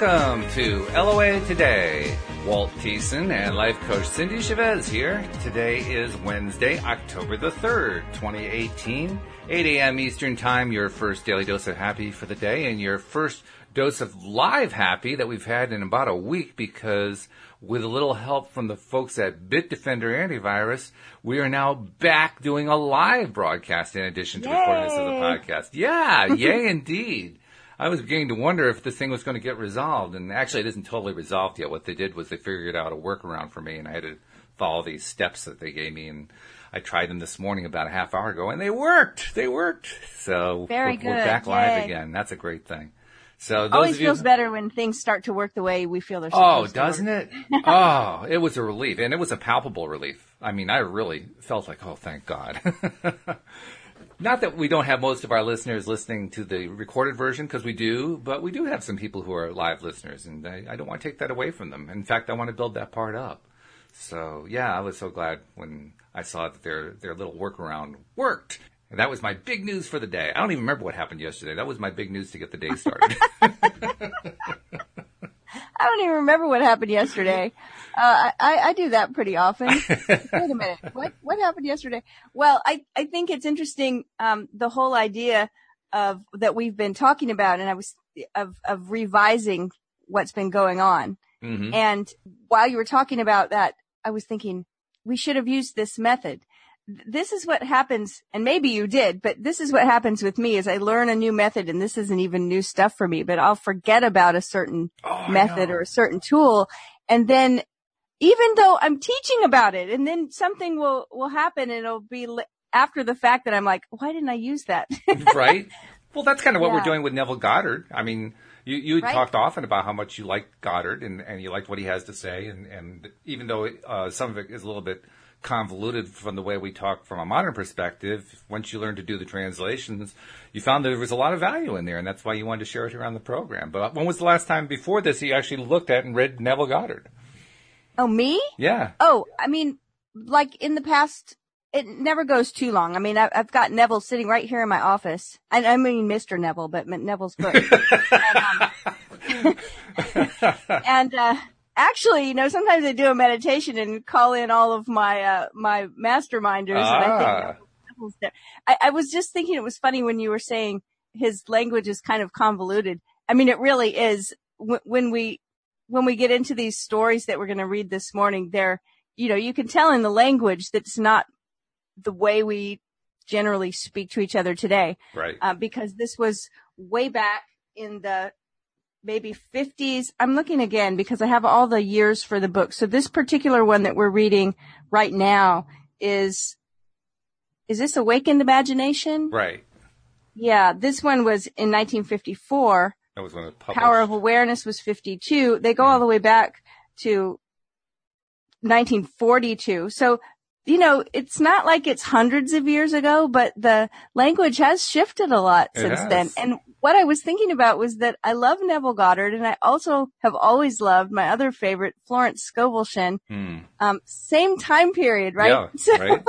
Welcome to LOA Today. Walt Thiessen and life coach Cindie Chavez here. Today is Wednesday, October the 3rd, 2018, 8 a.m. Eastern Time, your first daily dose of happy for the day and your first dose of live happy that we've had in about a week because with a little help from the folks at Bitdefender Antivirus, we are now back doing a live broadcast in addition to recording this as a podcast. Yeah, yay indeed. I was beginning to wonder if this thing was going to get resolved, and actually it isn't totally resolved yet. What they did was they figured out a workaround for me, and I had to follow these steps that they gave me, and I tried them this morning about a half hour ago, and they worked. They worked. So Very we're, good. we're back live Yay. again. That's a great thing. So those Always feels better when things start to work the way we feel they're Oh, supposed to. Oh, doesn't it? oh, it was a relief, and it was a palpable relief. I mean, I really felt like, oh, thank God. Not that we don't have most of our listeners listening to the recorded version, because we do, but we do have some people who are live listeners, and I, I don't want to take that away from them. In fact, I want to build that part up. So, yeah, I was so glad when I saw that their their little workaround worked. And that was my big news for the day. I don't even remember what happened yesterday. That was my big news to get the day started. I don't even remember what happened yesterday. Uh, I, I do that pretty often. Wait a minute. What, what happened yesterday? Well, I, I think it's interesting, um, the whole idea of, that we've been talking about and I was, of, of revising what's been going on. hmm And while you were talking about that, I was thinking we should have used this method. Th- This is what happens, and maybe you did, but this is what happens with me is I learn a new method and this isn't even new stuff for me, but I'll forget about a certain Oh, method or a certain tool. And then even though I'm teaching about it and then something will, will happen and it'll be li- after the fact that I'm like, why didn't I use that? right? Well, that's kind of what we're doing with Neville Goddard. I mean, you you Right. talked often about how much you liked Goddard and, and you liked what he has to say, and and even though uh, some of it is a little bit convoluted from the way we talk from a modern perspective, once you learn to do the translations, you found that there was a lot of value in there, and that's why you wanted to share it around the program. But when was the last time before this you actually looked at and read Neville Goddard? oh, me? Yeah. Oh, I mean, like in the past, it never goes too long. I mean, I, I've got Neville sitting right here in my office. I, I mean, Mr. Neville, but Neville's book. and, um, and, uh, actually, you know, sometimes I do a meditation and call in all of my, uh, my masterminders. And I Ah. think Neville's. I, I was just thinking it was funny when you were saying his language is kind of convoluted. I mean, it really is. Wh- When we, when we get into these stories that we're going to read this morning, they're, you know, you can tell in the language that's not the way we generally speak to each other today, Right. uh, because this was way back in the maybe 50s. I'm looking again because I have all the years for the book. So this particular one that we're reading right now is, is this Awakened Imagination? right. Yeah, this one was in 1954. That was when it published. Power of Awareness was 52. They go all mm-hmm. the way back to 1942. So, you know, it's not like it's hundreds of years ago, but the language has shifted a lot It since has. then. And what I was thinking about was that I love Neville Goddard and I also have always loved my other favorite, Florence Scovel Hmm. Um, same time period, right? Yeah. So Right.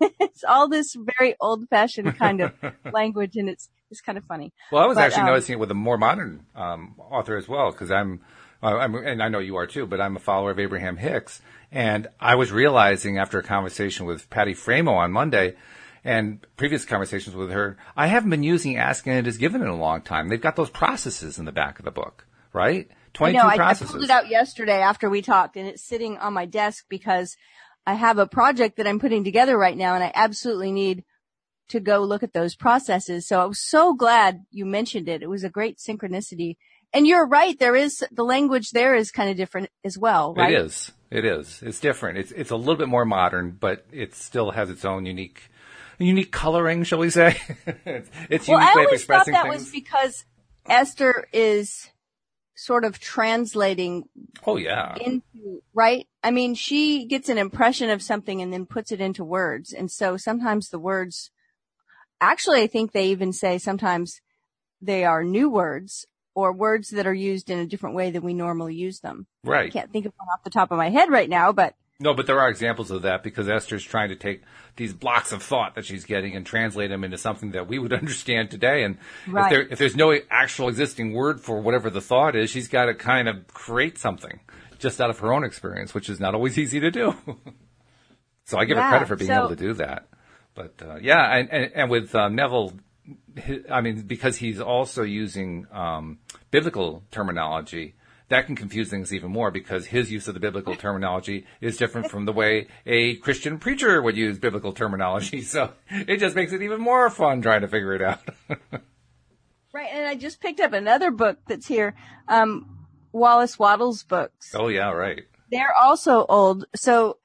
it's all this very old fashioned kind of language and it's, it's kind of funny. Well, I was But, actually um, noticing it with a more modern um, author as well, because I'm, I'm, and I know you are too, but I'm a follower of Abraham Hicks, and I was realizing after a conversation with Patty Framo on Monday, and previous conversations with her, I haven't been using Ask and It Is Given in a long time. They've got those processes in the back of the book, right? I Twenty-two know, I, I pulled it out yesterday after we talked and it's sitting on my desk because I have a project that I'm putting together right now and I absolutely need to go look at those processes. So I was so glad you mentioned it. It was a great synchronicity. And you're right. There is, the language there is kind of different as well, right? It is. It is. It's different. It's it's a little bit more modern, but it still has its own unique unique coloring, shall we say? it's Well, unique I way of always thought that things. was because Esther is sort of translating oh yeah. into, right? I mean, she gets an impression of something and then puts it into words. And so sometimes the words, actually, I think they even say sometimes they are new words or words that are used in a different way than we normally use them. Right. I can't think of one off the top of my head right now, but No, but there are examples of that because Esther's trying to take these blocks of thought that she's getting and translate them into something that we would understand today. And Right. if, there, if there's no actual existing word for whatever the thought is, she's got to kind of create something just out of her own experience, which is not always easy to do. so I give her credit for being so- able to do that. But uh, yeah, and, and, and with um, Neville, I mean, because he's also using um, biblical terminology, that can confuse things even more because his use of the biblical terminology is different from the way a Christian preacher would use biblical terminology. So it just makes it even more fun trying to figure it out. Right, and I just picked up another book that's here, um, Wallace Wattles' books. oh yeah, right. They're also old, so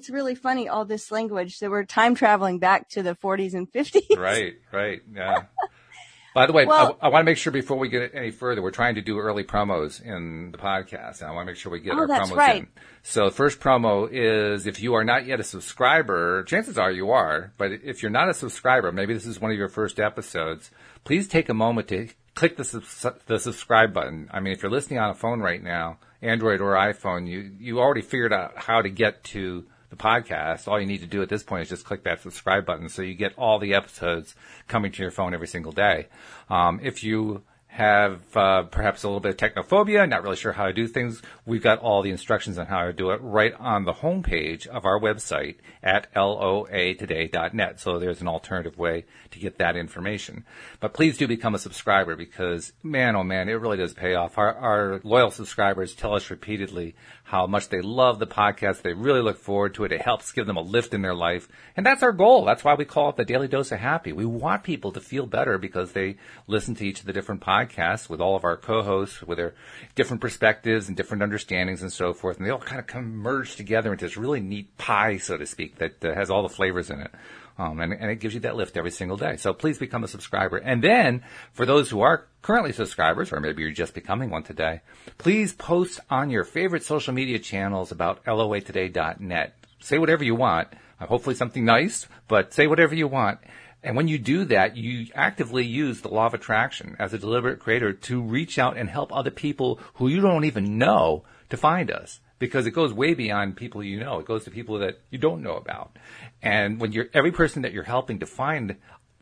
it's really funny all this language. So we're time traveling back to the 40s and 50s. Right, right, yeah. By the way, Well- I, I want to make sure before we get any further, we're trying to do early promos in the podcast, and I want to make sure we get Oh, our that's promos right. in. So the first promo is if you are not yet a subscriber, chances are you are, but if you're not a subscriber, maybe this is one of your first episodes, please take a moment to click the, subs- the subscribe button. I mean, if you're listening on a phone right now, Android or iPhone, you, you already figured out how to get to the podcast. All you need to do at this point is just click that subscribe button so you get all the episodes coming to your phone every single day. Um, if you have uh, perhaps a little bit of technophobia, not really sure how to do things, we've got all the instructions on how to do it right on the homepage of our website at loatoday.net. So there's an alternative way to get that information. But please do become a subscriber because, man, oh man, it really does pay off. Our, our loyal subscribers tell us repeatedly how much they love the podcast. They really look forward to it. It helps give them a lift in their life. And that's our goal. That's why we call it the Daily Dose of Happy. We want people to feel better because they listen to each of the different podcasts with all of our co-hosts with their different perspectives and different understandings and so forth. And they all kind of come merged together into this really neat pie, so to speak, that uh, has all the flavors in it. Um, and, and it gives you that lift every single day. So please become a subscriber. And then for those who are currently subscribers, or maybe you're just becoming one today, please post on your favorite social media channels about loatoday.net. Say whatever you want. Hopefully something nice, but say whatever you want. And when you do that, you actively use the law of attraction as a deliberate creator to reach out and help other people who you don't even know to find us because it goes way beyond people you know. It goes to people that you don't know about. And when you're every person that you're helping to find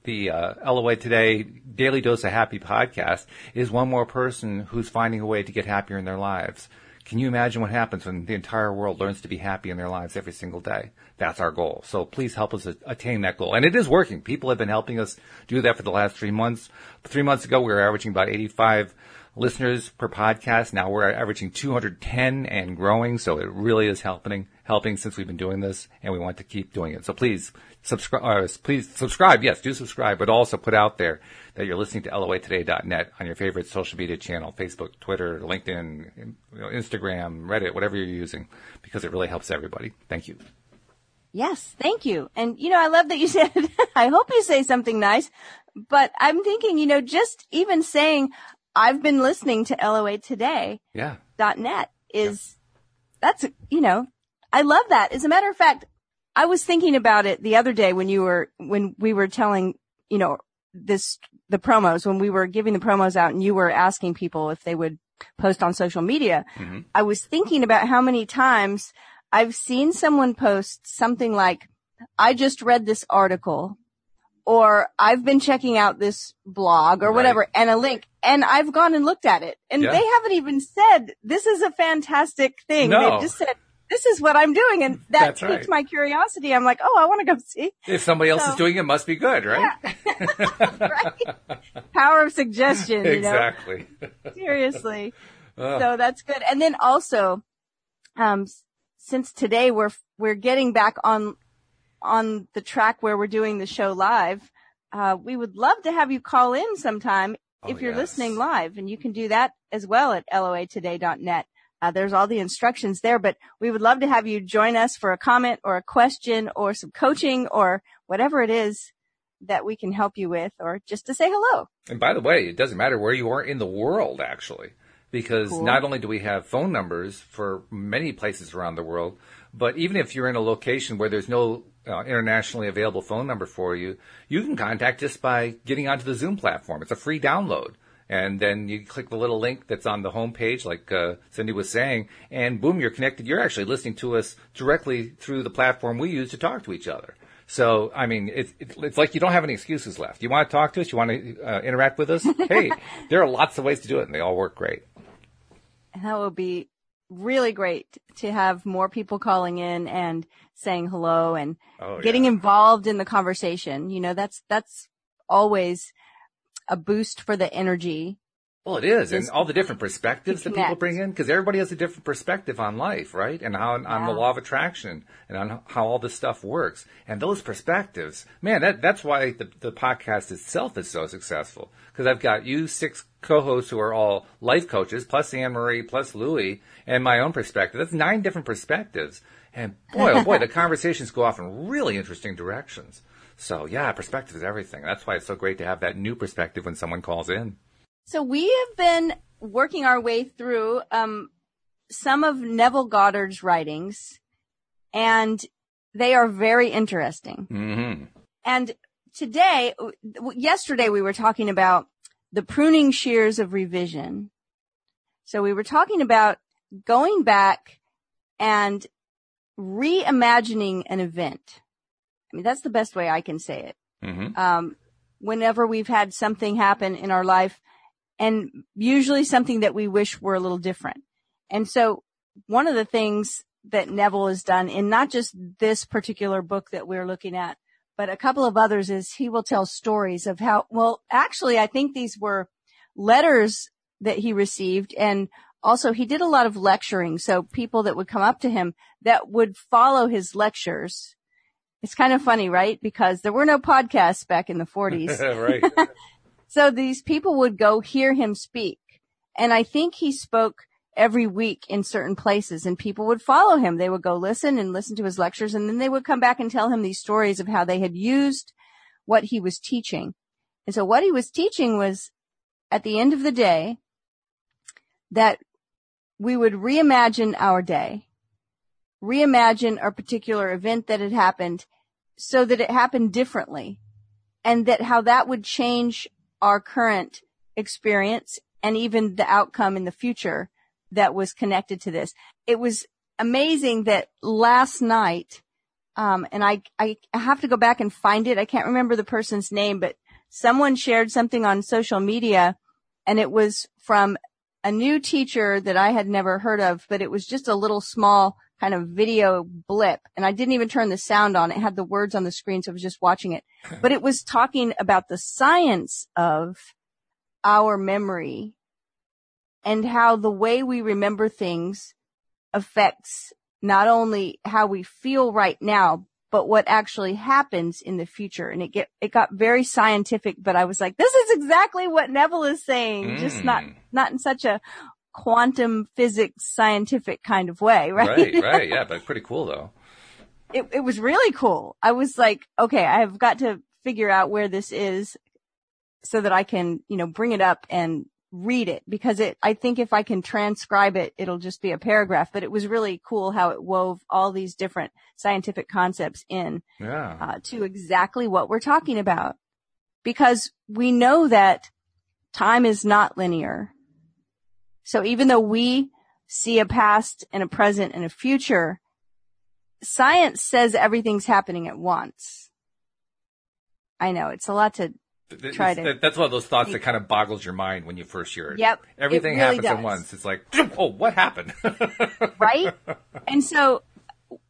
the uh, LOA Today Daily Dose of Happy podcast is one more person who's finding a way to get happier in their lives. Can you imagine what happens when the entire world learns to be happy in their lives every single day? That's our goal. So please help us attain that goal. And it is working. People have been helping us do that for the last three months. Three months ago, we were averaging about 85 listeners per podcast. Now we're averaging 210 and growing. So it really is helping, helping since we've been doing this and we want to keep doing it. So please subscribe, uh, please subscribe. Yes, do subscribe, but also put out there that you're listening to loatoday.net on your favorite social media channel, Facebook, Twitter, LinkedIn, Instagram, Reddit, whatever you're using, because it really helps everybody. Thank you. Yes, thank you. And you know, I love that you said, I hope you say something nice, but I'm thinking, you know, just even saying, I've been listening to LOA today Yeah. dot net is, that's, you know, I love that. As a matter of fact, I was thinking about it the other day when you were, when we were telling, you know, this, the promos, when we were giving the promos out and you were asking people if they would post on social media. Mhm. I was thinking about how many times I've seen someone post something like, I just read this article or I've been checking out this blog or Right. whatever and a link and I've gone and looked at it and Yeah. they haven't even said this is a fantastic thing. No. They've just said this is what I'm doing and that That's piqued right. my curiosity. I'm like, oh, I want to go see. If somebody else So- is doing it, must be good, right? right? Power of suggestion, you know? exactly. Seriously. Ugh. So that's good. And then also, um, since today we're, we're getting back on, on the track where we're doing the show live, uh, we would love to have you call in sometime Oh, if you're yes. listening live and you can do that as well at loatoday.net. Uh, there's all the instructions there, but we would love to have you join us for a comment or a question or some coaching or whatever it is that we can help you with or just to say hello. And by the way, it doesn't matter where you are in the world, actually, because Cool. not only do we have phone numbers for many places around the world, but even if you're in a location where there's no uh, internationally available phone number for you, you can contact us by getting onto the Zoom platform. It's a free download. And then you click the little link that's on the homepage, like uh, Cindie was saying, and boom, you're connected. You're actually listening to us directly through the platform we use to talk to each other. So, I mean, it's, it's like you don't have any excuses left. You want to talk to us? You want to uh, interact with us? hey, there are lots of ways to do it, and they all work great. And that would be really great to have more people calling in and saying hello and oh, getting yeah. involved in the conversation. You know, that's, that's always a boost for the energy. Well, it is, and all the different perspectives that people bring in, because everybody has a different perspective on life, right? And how on yeah. the law of attraction and on how all this stuff works. And those perspectives, man, that that's why the the podcast itself is so successful. Because I've got you six co-hosts who are all life coaches, plus Anne Marie, plus Louie, and my own perspective. That's nine different perspectives. And boy, oh boy, the conversations go off in really interesting directions. So yeah, perspective is everything. That's why it's so great to have that new perspective when someone calls in. So we have been working our way through um, some of Neville Goddard's writings, and they are very interesting. Mm-hmm. And today, yesterday, we were talking about the pruning shears of revision. So we were talking about going back and reimagining an event. I mean, that's the best way I can say it. Mm-hmm. Um, whenever we've had something happen in our life and usually something that we wish were a little different. And so one of the things that Neville has done in not just this particular book that we're looking at, but a couple of others is he will tell stories of how, well, actually, I think these were letters that he received and also he did a lot of lecturing. So people that would come up to him that would follow his lectures it's kind of funny, right? Because there were no podcasts back in the 40s. right. so these people would go hear him speak. And I think he spoke every week in certain places and people would follow him. They would go listen and listen to his lectures and then they would come back and tell him these stories of how they had used what he was teaching. And so what he was teaching was at the end of the day that we would reimagine our day reimagine a particular event that had happened so that it happened differently and that how that would change our current experience and even the outcome in the future that was connected to this. It was amazing that last night, um, and I, I have to go back and find it. I can't remember the person's name, but someone shared something on social media and it was from a new teacher that I had never heard of, but it was just a little small kind of video blip and I didn't even turn the sound on. It had the words on the screen. So I was just watching it, but it was talking about the science of our memory and how the way we remember things affects not only how we feel right now, but what actually happens in the future. And it get, it got very scientific, but I was like, this is exactly what Neville is saying, mm. just not, mm. not in such a, quantum physics scientific kind of way, right? Right, right. Yeah, but pretty cool though. It, it was really cool. I was like, okay, I've got to figure out where this is so that I can, you know, bring it up and read it because it, I think if I can transcribe it, it'll just be a paragraph, but it was really cool how it wove all these different scientific concepts in yeah. uh, to exactly what we're talking about because we know that time is not linear. So even though we see a past and a present and a future, science says everything's happening at once. I know it's a lot to try to. That's one of those thoughts that kind of boggles your mind when you first hear it. Yep. Everything really happens does. at once. It's like, oh, what happened? right? And so,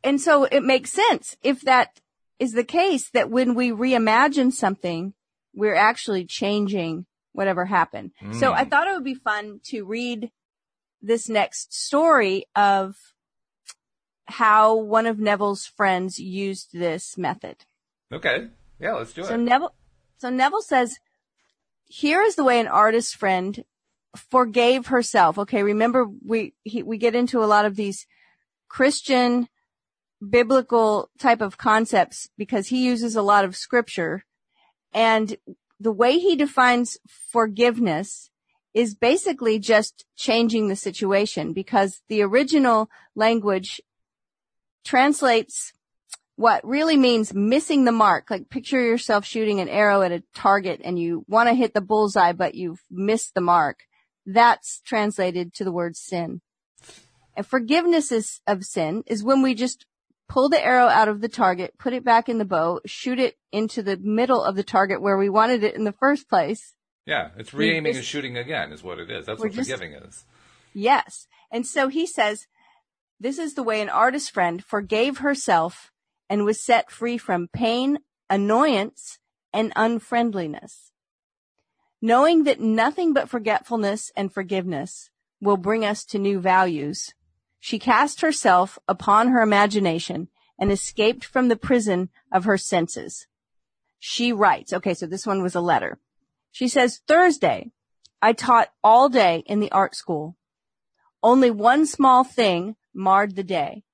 and so it makes sense if that is the case that when we reimagine something, we're actually changing whatever happened. Mm. So I thought it would be fun to read this next story of how one of Neville's friends used this method. Okay. Yeah, let's do so it. So Neville, so Neville says, here is the way an artist friend forgave herself. Okay. Remember we, he, we get into a lot of these Christian biblical type of concepts because he uses a lot of scripture and the way he defines forgiveness is basically just changing the situation because the original language translates what really means missing the mark. Like picture yourself shooting an arrow at a target and you want to hit the bullseye, but you've missed the mark. That's translated to the word sin. And forgiveness is, of sin is when we just pull the arrow out of the target, put it back in the bow, shoot it into the middle of the target where we wanted it in the first place. Yeah, it's re-aiming and shooting again is what it is. That's what just, forgiving is. Yes. And so he says, this is the way an artist friend forgave herself and was set free from pain, annoyance, and unfriendliness. Knowing that nothing but forgetfulness and forgiveness will bring us to new values, she cast herself upon her imagination and escaped from the prison of her senses. She writes, okay, so this one was a letter. She says, Thursday, I taught all day in the art school. Only one small thing marred the day.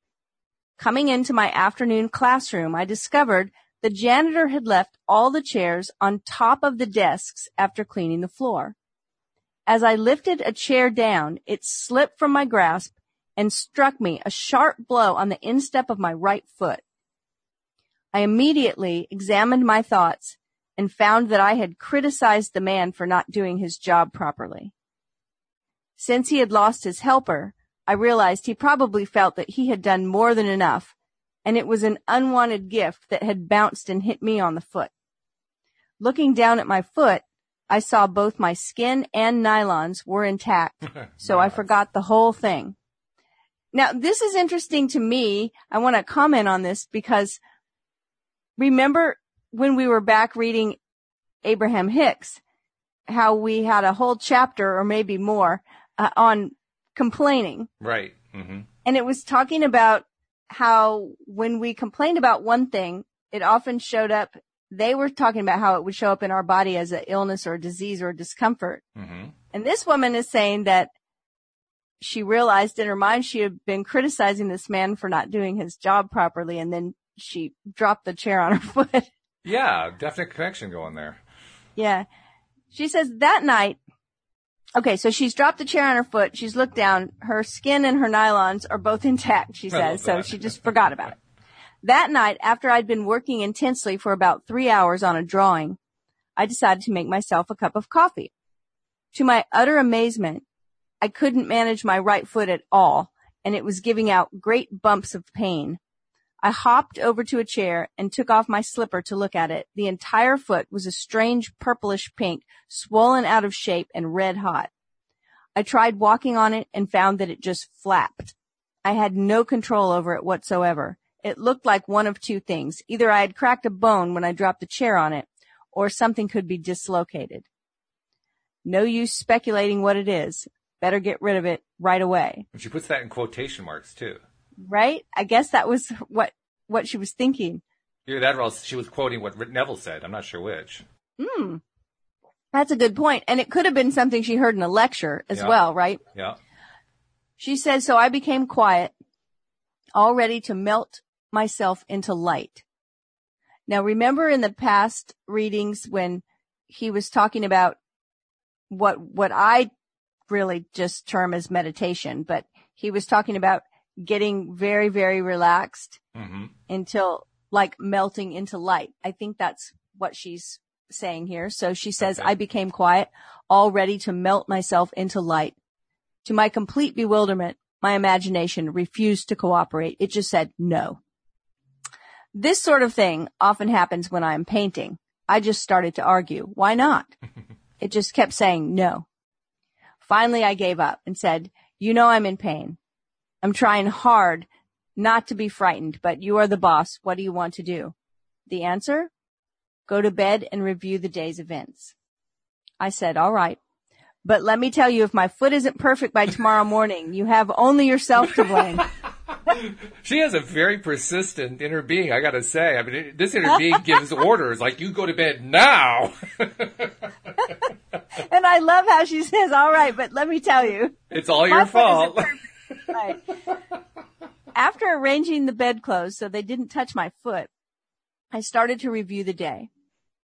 Coming into my afternoon classroom, I discovered the janitor had left all the chairs on top of the desks after cleaning the floor. As I lifted a chair down, it slipped from my grasp and struck me a sharp blow on the instep of my right foot. I immediately examined my thoughts and found that I had criticized the man for not doing his job properly. Since he had lost his helper, I realized he probably felt that he had done more than enough, and it was an unwanted gift that had bounced and hit me on the foot. Looking down at my foot, I saw both my skin and nylons were intact, so I forgot the whole thing. Now, this is interesting to me. I want to comment on this because remember when we were back reading Abraham Hicks, how we had a whole chapter or maybe more uh, on complaining. Right. Mm-hmm. And it was talking about how when we complained about one thing, it often showed up. They were talking about how it would show up in our body as an illness or a disease or a discomfort. Mm-hmm. And this woman is saying that she realized in her mind she had been criticizing this man for not doing his job properly. And then she dropped the chair on her foot. Yeah, definite connection going there. Yeah. She says that night Okay, so she's dropped the chair on her foot. She's looked down. Her skin and her nylons are both intact, she says. So she just forgot about it. That night, after I'd been working intensely for about three hours on a drawing, I decided to make myself a cup of coffee. To my utter amazement, I couldn't manage my right foot at all, and it was giving out great bumps of pain. I hopped over to a chair and took off my slipper to look at it. The entire foot was a strange purplish pink, swollen out of shape and red hot. I tried walking on it and found that it just flapped. I had no control over it whatsoever. It looked like one of two things. Either I had cracked a bone when I dropped the chair on it, or something could be dislocated. No use speculating what it is. Better get rid of it right away. And she puts that in quotation marks too. Right? I guess that was what, what she was thinking. Either that or she was quoting what Neville said. I'm not sure which. Hmm. That's a good point. And it could have been something she heard in a lecture as yeah. well, right? Yeah. She says, so I became quiet, all ready to melt myself into light. Now remember in the past readings when he was talking about what, what I really just term as meditation, but he was talking about getting very, very relaxed mm-hmm. until like melting into light. I think that's what she's saying here. So she says, okay. I became quiet, all ready to melt myself into light. To my complete bewilderment, my imagination refused to cooperate. It just said no. This sort of thing often happens when I'm painting. I just started to argue. Why not? it just kept saying no. Finally, I gave up and said, you know, I'm in pain. I'm trying hard not to be frightened, but you are the boss. What do you want to do? The answer? Go to bed and review the day's events. I said, all right. But let me tell you, if my foot isn't perfect by tomorrow morning, you have only yourself to blame. she has a very persistent inner being, I gotta say. I mean, this inner being gives orders like, you go to bed now. and I love how she says, all right, but let me tell you. It's all your fault. Right. After arranging the bedclothes so they didn't touch my foot, I started to review the day.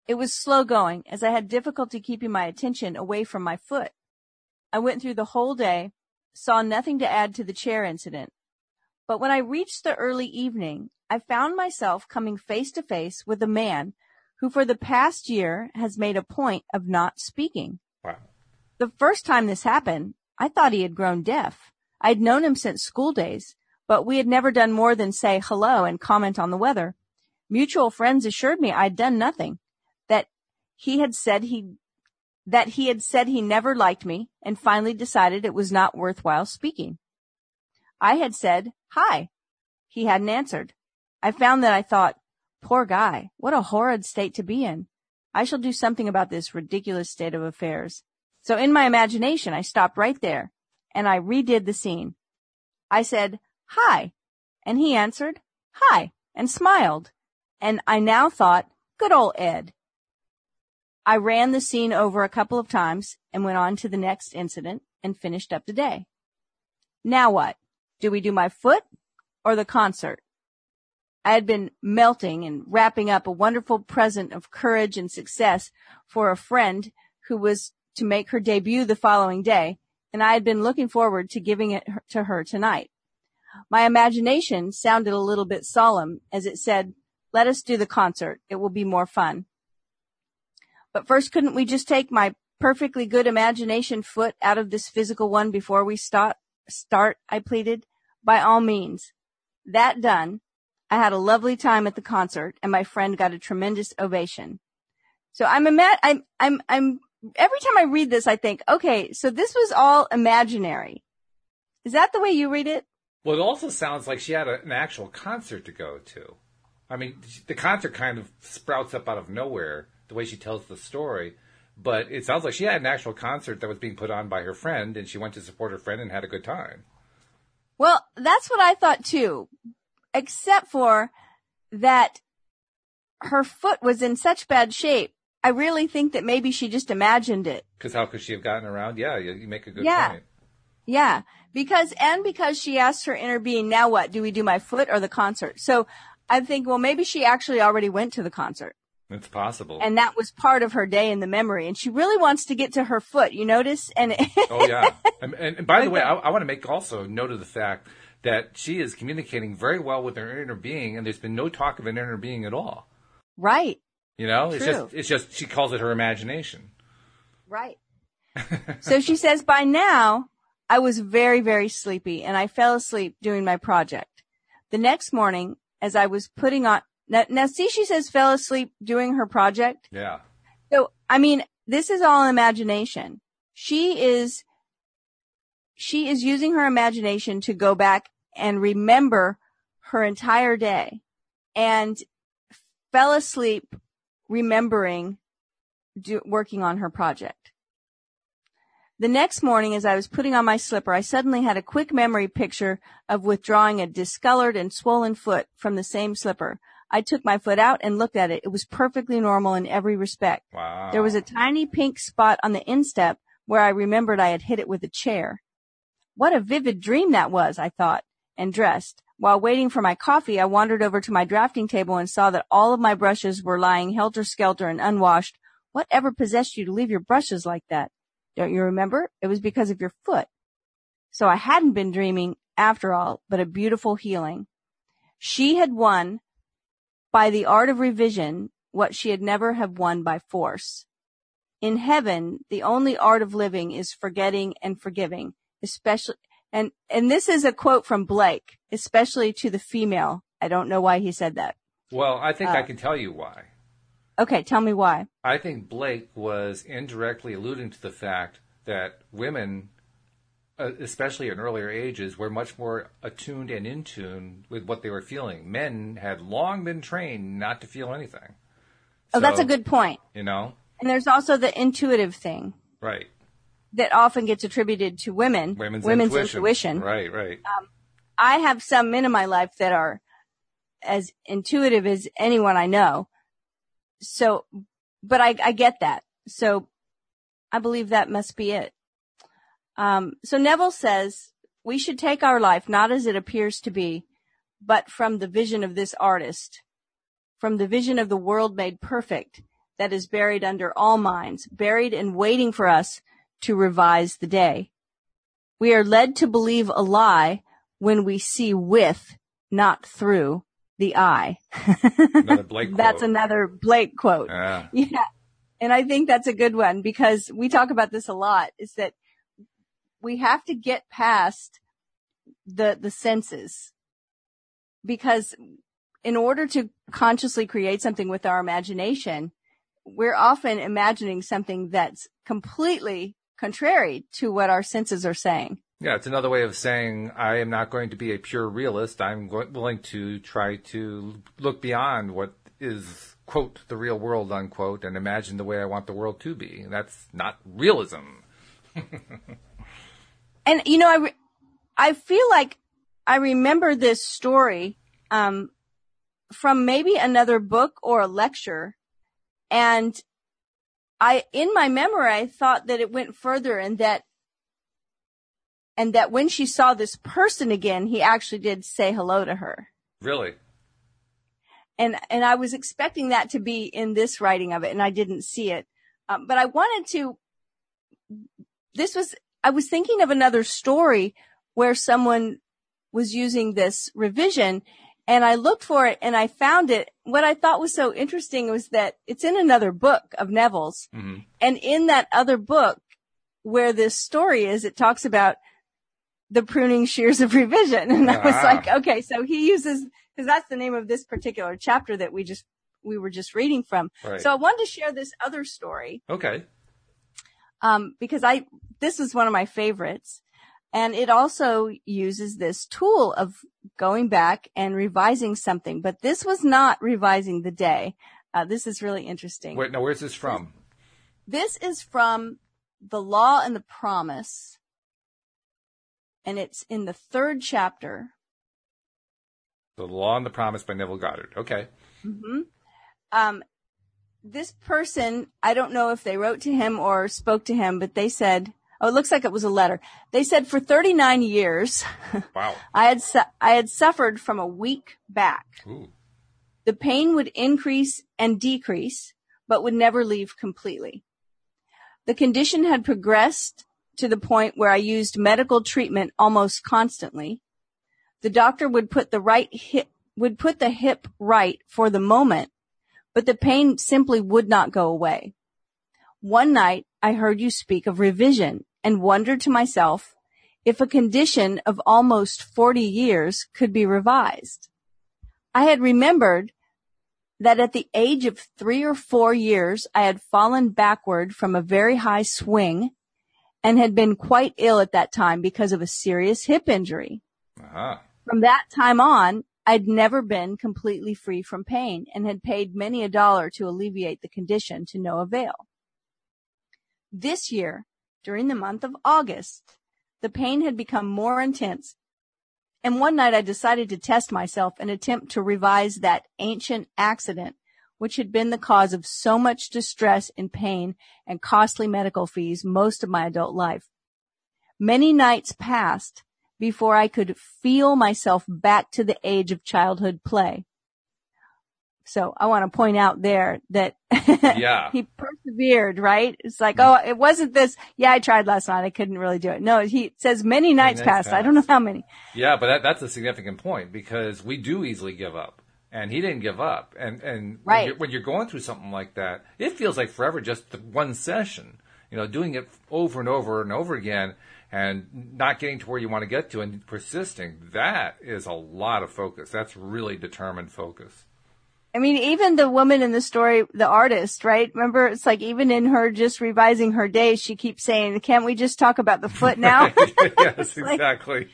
It was slow going as I had difficulty keeping my attention away from my foot. I went through the whole day, saw nothing to add to the chair incident. But when I reached the early evening, I found myself coming face to face with a man who for the past year has made a point of not speaking. Wow. The first time this happened, I thought he had grown deaf. I'd known him since school days, but we had never done more than say hello and comment on the weather. Mutual friends assured me I'd done nothing, that he had said he, that he had said he never liked me and finally decided it was not worthwhile speaking. I had said, hi. He hadn't answered. I found that I thought, poor guy, what a horrid state to be in. I shall do something about this ridiculous state of affairs. So in my imagination, I stopped right there and I redid the scene. I said, hi. And he answered, hi, and smiled. And I now thought, good old Ed. I ran the scene over a couple of times and went on to the next incident and finished up the day. Now what? Do we do my foot or the concert? I had been melting and wrapping up a wonderful present of courage and success for a friend who was to make her debut the following day, and I had been looking forward to giving it to her tonight. My imagination sounded a little bit solemn as it said, let us do the concert. It will be more fun. But first, couldn't we just take my perfectly good imagination foot out of this physical one before we start? Start, I pleaded. By all means. That done, I had a lovely time at the concert and my friend got a tremendous ovation. So I'm, ima- I'm, I'm, I'm, every time I read this, I think, okay, so this was all imaginary. Is that the way you read it? Well, it also sounds like she had a, an actual concert to go to. I mean, the concert kind of sprouts up out of nowhere, the way she tells the story. But it sounds like she had an actual concert that was being put on by her friend, and she went to support her friend and had a good time. Well, that's what I thought too, except for that her foot was in such bad shape. I really think that maybe she just imagined it. Because how could she have gotten around? Yeah, you, you make a good Yeah. point. Yeah, because and because she asked her inner being, now what? Do we do my foot or the concert? So I think, well, maybe she actually already went to the concert, It's possible. and that was part of her day in the memory, and she really wants to get to her foot. You notice? And oh yeah. And, and, and by the way, I, I want to make also note of the fact that she is communicating very well with her inner being, and there's been no talk of an inner being at all. right, You know, it's just it's just she calls it her imagination. right. so she says, by now I was very, very sleepy, and I fell asleep doing my project. The next morning, as I was putting on now, now see, she says fell asleep doing her project. Yeah. So, I mean, this is all imagination. She is, she is using her imagination to go back and remember her entire day and fell asleep remembering do, working on her project. The next morning, as I was putting on my slipper, I suddenly had a quick memory picture of withdrawing a discolored and swollen foot from the same slipper. I took my foot out and looked at it. It was perfectly normal in every respect. Wow. There was a tiny pink spot on the instep where I remembered I had hit it with a chair. What a vivid dream that was, I thought, and dressed. While waiting for my coffee, I wandered over to my drafting table and saw that all of my brushes were lying helter-skelter and unwashed. Whatever possessed you to leave your brushes like that? Don't you remember? It was because of your foot. So I hadn't been dreaming after all, but a beautiful healing. She had won by the art of revision what she had never have won by force. In heaven, the only art of living is forgetting and forgiving, especially, and, and this is a quote from Blake, especially to the female. I don't know why he said that. Well, I think I Uh, can tell you why. Okay, tell me why. I think Blake was indirectly alluding to the fact that women, Uh, especially in earlier ages, were much more attuned and in tune with what they were feeling. Men had long been trained not to feel anything. Oh, that's a good point. You know, And there's also the intuitive thing right? that often gets attributed to women. Women's, intuition. intuition. Right, right. Um, I have some men in my life that are as intuitive as anyone I know. So, but I, I get that. So I believe that must be it. Um, so Neville says we should take our life not as it appears to be, but from the vision of this artist, from the vision of the world made perfect that is buried under all minds, buried and waiting for us to revise the day. We are led to believe a lie when we see with, not through the eye. Another That's another Blake quote. Yeah. Yeah. And I think that's a good one because we talk about this a lot is that we have to get past the, the senses because in order to consciously create something with our imagination, we're often imagining something that's completely contrary to what our senses are saying. Yeah, it's another way of saying I am not going to be a pure realist. I'm go- willing to try to look beyond what is quote the real world unquote and imagine the way I want the world to be. That's not realism. And you know, I, re- I feel like I remember this story, um, from maybe another book or a lecture. And I, in my memory, I thought that it went further and that, and that when she saw this person again, he actually did say hello to her. Really? And, and I was expecting that to be in this writing of it and I didn't see it. Um, but I wanted to, this was, I was thinking of another story where someone was using this revision and I looked for it and I found it. What I thought was so interesting was that it's in another book of Neville's. hmm And in that other book where this story is, it talks about the pruning shears of revision. And I was Ah. like, okay, so he uses, cause that's the name of this particular chapter that we just, we were just reading from. Right. So I wanted to share this other story okay. Um, because I this is one of my favorites, and it also uses this tool of going back and revising something. But this was not revising the day. Uh, this is really interesting. Wait, now where's this from? This is from the Law and the Promise, and it's in the third chapter. The Law and the Promise by Neville Goddard. Okay. hmm Um, this person, I don't know if they wrote to him or spoke to him, but they said, oh, it looks like it was a letter. They said for 39 years, Wow. I had, su- I had suffered from a weak back. Ooh. The pain would increase and decrease, but would never leave completely. The condition had progressed to the point where I used medical treatment almost constantly. The doctor would put the right hip, would put the hip right for the moment, but the pain simply would not go away. One night I heard you speak of revision and wondered to myself if a condition of almost 40 years could be revised. I had remembered that at the age of three or four years, I had fallen backward from a very high swing and had been quite ill at that time because of a serious hip injury. Uh-huh. From that time on, I'd never been completely free from pain and had paid many a dollar to alleviate the condition to no avail. This year, during the month of August, the pain had become more intense and one night I decided to test myself and attempt to revise that ancient accident which had been the cause of so much distress and pain and costly medical fees most of my adult life. Many nights passed before I could feel myself back to the age of childhood play. So I want to point out there that Yeah. he persevered, right? It's like, oh, it wasn't this. Yeah, I tried last night. I couldn't really do it. No, he says many nights nights passed. I don't know how many. Yeah, but that, that's a significant point because we do easily give up, and he didn't give up. And and when, you're, when you're going through something like that, it feels like forever just the one session. You know, doing it over and over and over again, and not getting to where you want to get to, and persisting. That is a lot of focus. That's really determined focus. I mean, even the woman in the story, the artist, right? Remember, it's like even in her just revising her day, she keeps saying, can't we just talk about the foot now? yes, like- exactly.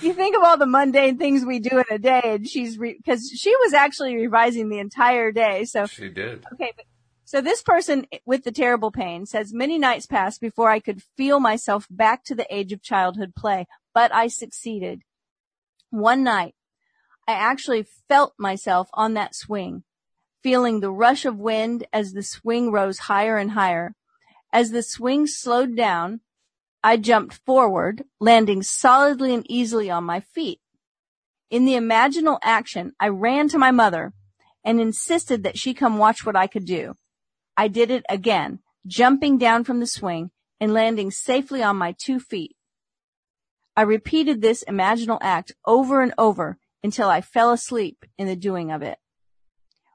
you think of all the mundane things we do in a day and she's, re- cause she was actually revising the entire day. So she did. Okay, but so this person with the terrible pain says many nights passed before I could feel myself back to the age of childhood play, but I succeeded. One night, I actually felt myself on that swing, feeling the rush of wind as the swing rose higher and higher. As the swing slowed down, I jumped forward, landing solidly and easily on my feet. In the imaginal action, I ran to my mother and insisted that she come watch what I could do. I did it again, jumping down from the swing and landing safely on my two feet. I repeated this imaginal act over and over until I fell asleep in the doing of it.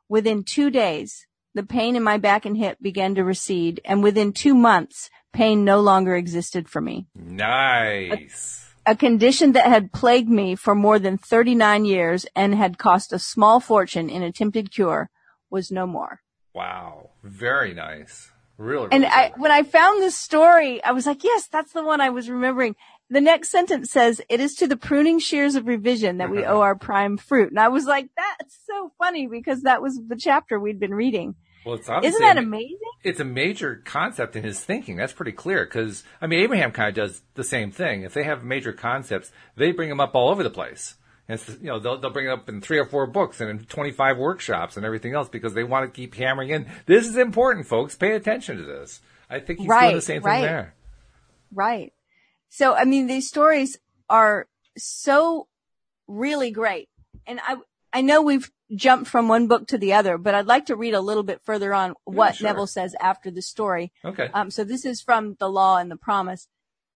Within two days, the pain in my back and hip began to recede, and within two months, pain no longer existed for me. Nice. A, a condition that had plagued me for more than 39 years and had cost a small fortune in attempted cure was no more. Wow. Very nice. Really. And really I, when I found this story, I was like, yes, that's the one I was remembering. The next sentence says, it is to the pruning shears of revision that we owe our prime fruit. And I was like, that's so funny because that was the chapter we'd been reading. well, it's obviously Isn't that amazing? it's a major concept in his thinking. That's pretty clear because I mean Abraham kind of does the same thing. If they have major concepts, they bring them up all over the place. And you know they'll they'll bring it up in three or four books and in twenty five workshops and everything else because they want to keep hammering in. This is important, folks. Pay attention to this. I think he's doing Right, the same right. thing there. Right. So, I mean, these stories are so really great. And I, I know we've jumped from one book to the other, but I'd like to read a little bit further on what sure. Neville says after the story. Okay. Um, so this is from the law and the promise.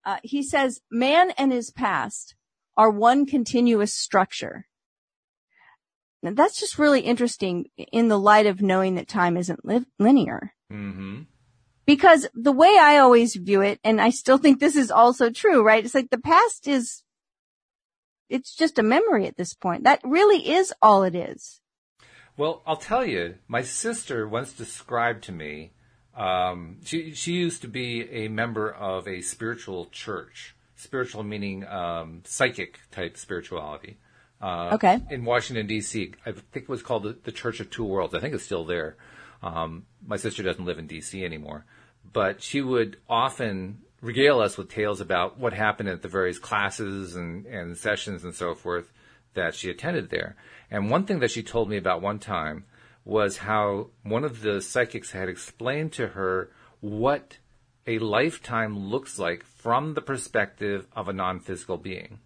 Uh, he says, man and his past are one continuous structure. Now that's just really interesting in the light of knowing that time isn't li- linear. mm-hmm. Because the way I always view it, and I still think this is also true, right? It's like the past is, it's just a memory at this point. That really is all it is. Well, I'll tell you, my sister once described to me. Um, she she used to be a member of a spiritual church. Spiritual meaning um, psychic type spirituality. Uh, Okay. In Washington D.C., I think it was called the, the Church of Two Worlds. I think it's still there. Um, my sister doesn't live in D.C. anymore, but she would often regale us with tales about what happened at the various classes and, and sessions and so forth that she attended there. And one thing that she told me about one time was how one of the psychics had explained to her what a lifetime looks like from the perspective of a non-physical being.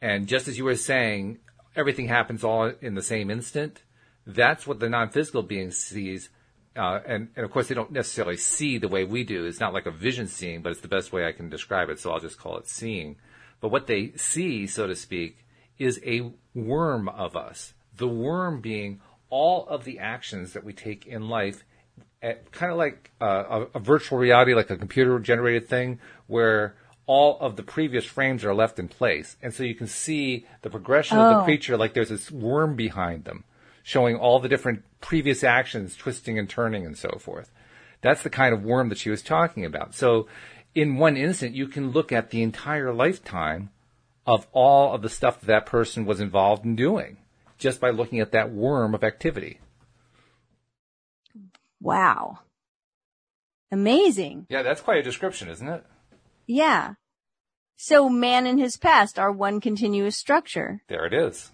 And just as you were saying, everything happens all in the same instant. That's what the non-physical being sees. Uh, and, and of course, they don't necessarily see the way we do. It's not like a vision seeing, but it's the best way I can describe it. So I'll just call it seeing. But what they see, so to speak, is a worm of us. The worm being all of the actions that we take in life kind of like uh, a, a virtual reality, like a computer generated thing, where all of the previous frames are left in place. And so you can see the progression of the Oh. creature like there's this worm behind them, showing all the different previous actions, twisting and turning and so forth. That's the kind of worm that she was talking about. So in one instant, you can look at the entire lifetime of all of the stuff that, that person was involved in doing just by looking at that worm of activity. Wow. Amazing. Yeah, that's quite a description, isn't it? Yeah. So man and his past are one continuous structure. There it is.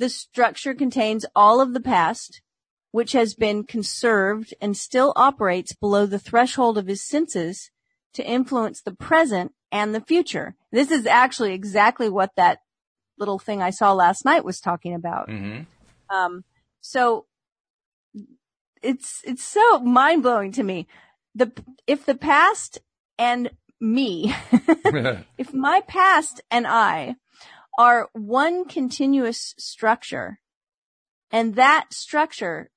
The structure contains all of the past, which has been conserved and still operates below the threshold of his senses to influence the present and the future. This is actually exactly what that little thing I saw last night was talking about. Mm-hmm. Um, so it's, it's so mind blowing to me. The, if the past and me, if my past and I are one continuous structure and that structure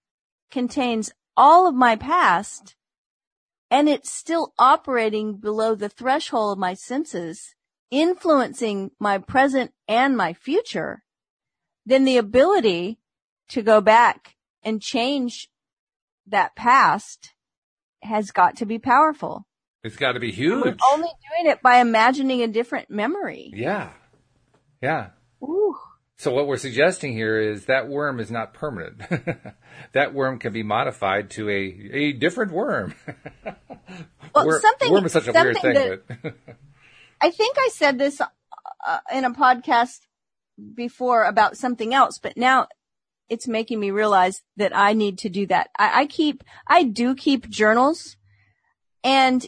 contains all of my past and it's still operating below the threshold of my senses, influencing my present and my future, then the ability to go back and change that past has got to be powerful. it's got to be And huge. We're only doing it by imagining a different memory. Yeah. Yeah. Ooh. So what we're suggesting here is that worm is not permanent. that worm can be modified to a, a different worm. Well, Wor- something- worm is such a weird thing, but I think I said this uh, in a podcast before about something else, but now it's making me realize that I need to do that. I, I keep, I do keep journals and,